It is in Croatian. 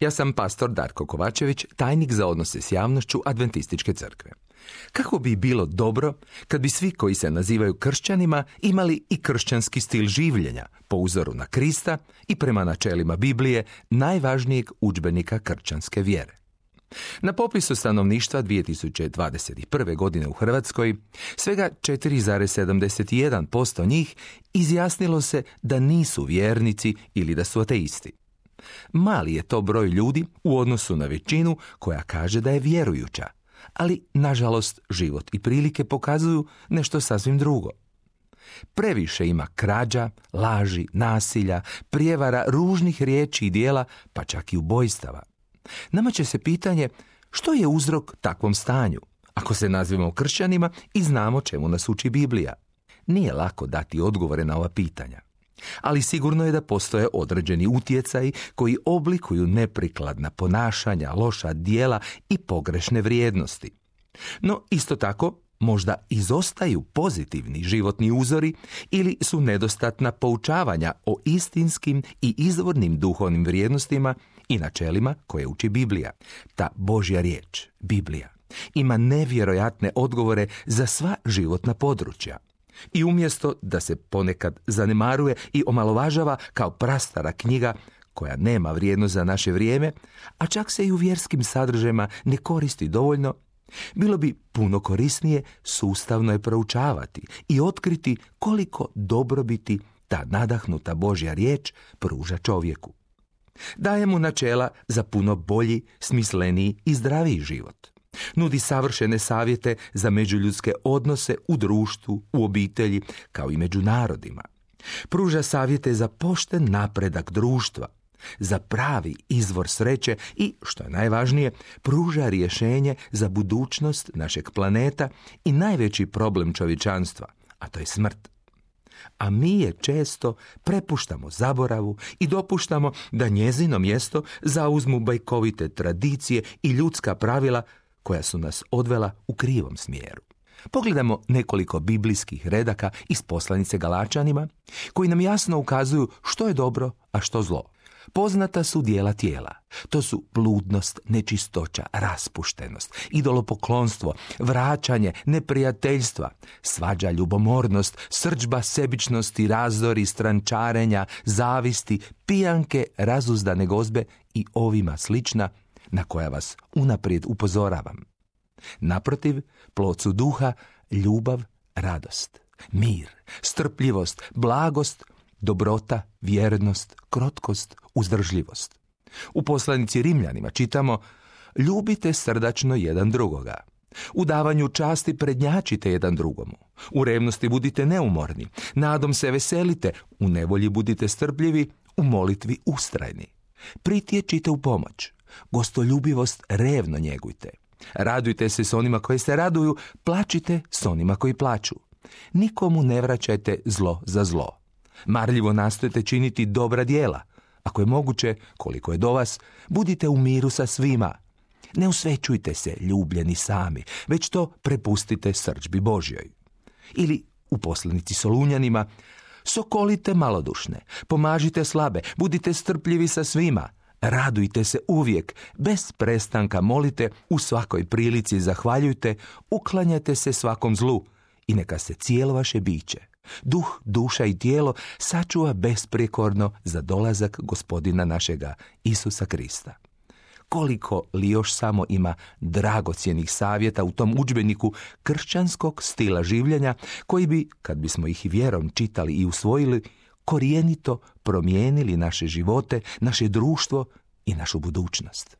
Ja sam pastor Darko Kovačević, tajnik za odnose s javnošću Adventističke crkve. Kako bi bilo dobro kad bi svi koji se nazivaju kršćanima imali i kršćanski stil življenja po uzoru na Krista i prema načelima Biblije najvažnijeg udžbenika kršćanske vjere. Na popisu stanovništva 2021. godine u Hrvatskoj svega 4,71% njih izjasnilo se da nisu vjernici ili da su ateisti. Mali je to broj ljudi u odnosu na većinu koja kaže da je vjerujuća, ali nažalost život i prilike pokazuju nešto sasvim drugo. Previše ima krađa, laži, nasilja, prijevara, ružnih riječi i dijela, pa čak i ubojstava. Nama će se pitanje što je uzrok takvom stanju, ako se nazivamo kršćanima i znamo čemu nas uči Biblija. Nije lako dati odgovore na ova pitanja. Ali sigurno je da postoje određeni utjecaji koji oblikuju neprikladna ponašanja, loša dijela i pogrešne vrijednosti. No isto tako možda izostaju pozitivni životni uzori ili su nedostatna poučavanja o istinskim i izvornim duhovnim vrijednostima i načelima koje uči Biblija. Ta Božja riječ, Biblija, ima nevjerojatne odgovore za sva životna područja. I umjesto da se ponekad zanemaruje i omalovažava kao prastara knjiga koja nema vrijednost za naše vrijeme, a čak se i u vjerskim sadržajima ne koristi dovoljno, bilo bi puno korisnije sustavno je proučavati i otkriti koliko dobrobiti ta nadahnuta Božja riječ pruža čovjeku. Daje mu načela za puno bolji, smisleniji i zdraviji život. Nudi savršene savjete za međuljudske odnose u društvu, u obitelji, kao i među narodima. Pruža savjete za pošten napredak društva, za pravi izvor sreće i, što je najvažnije, pruža rješenje za budućnost našeg planeta i najveći problem čovječanstva, a to je smrt. A mi je često prepuštamo zaboravu i dopuštamo da njezino mjesto zauzmu bajkovite tradicije i ljudska pravila koja su nas odvela u krivom smjeru. Pogledamo nekoliko biblijskih redaka iz poslanice Galačanima, koji nam jasno ukazuju što je dobro, a što zlo. Poznata su dijela tijela. To su bludnost, nečistoća, raspuštenost, idolopoklonstvo, vraćanje, neprijateljstva, svađa, ljubomornost, srđba, sebičnosti, razdori, strančarenja, zavisti, pijanke, razuzdane gozbe i ovima slična na koja vas unaprijed upozoravam. Naprotiv, plod su duha, ljubav, radost, mir, strpljivost, blagost, dobrota, vjernost, krotkost, uzdržljivost. U poslanici Rimljanima čitamo Ljubite srdačno jedan drugoga. U davanju časti prednjačite jedan drugomu. U revnosti budite neumorni. Nadom se veselite. U nevolji budite strpljivi. U molitvi ustrajni. Pritječite u pomoć. Gostoljubivost revno njegujte. Radujte se s onima koji se raduju, plačite s onima koji plaću. Nikomu ne vraćajte zlo za zlo. Marljivo nastojte činiti dobra dijela. Ako je moguće, koliko je do vas, budite u miru sa svima. Ne usvećujte se, ljubljeni sami, već to prepustite srđbi Božjoj. Ili u poslanici Solunjanima, sokolite malodušne, pomažite slabe, budite strpljivi sa svima, Radujte se uvijek, bez prestanka molite, u svakoj prilici zahvaljujte, uklanjate se svakom zlu i neka se cijelo vaše biće, duh, duša i tijelo sačuva besprijekorno za dolazak gospodina našega Isusa Krista. Koliko li još samo ima dragocjenih savjeta u tom udžbeniku kršćanskog stila življenja koji bi, kad bismo ih vjerom čitali i usvojili, korijenito promijenili naše živote, naše društvo i našu budućnost.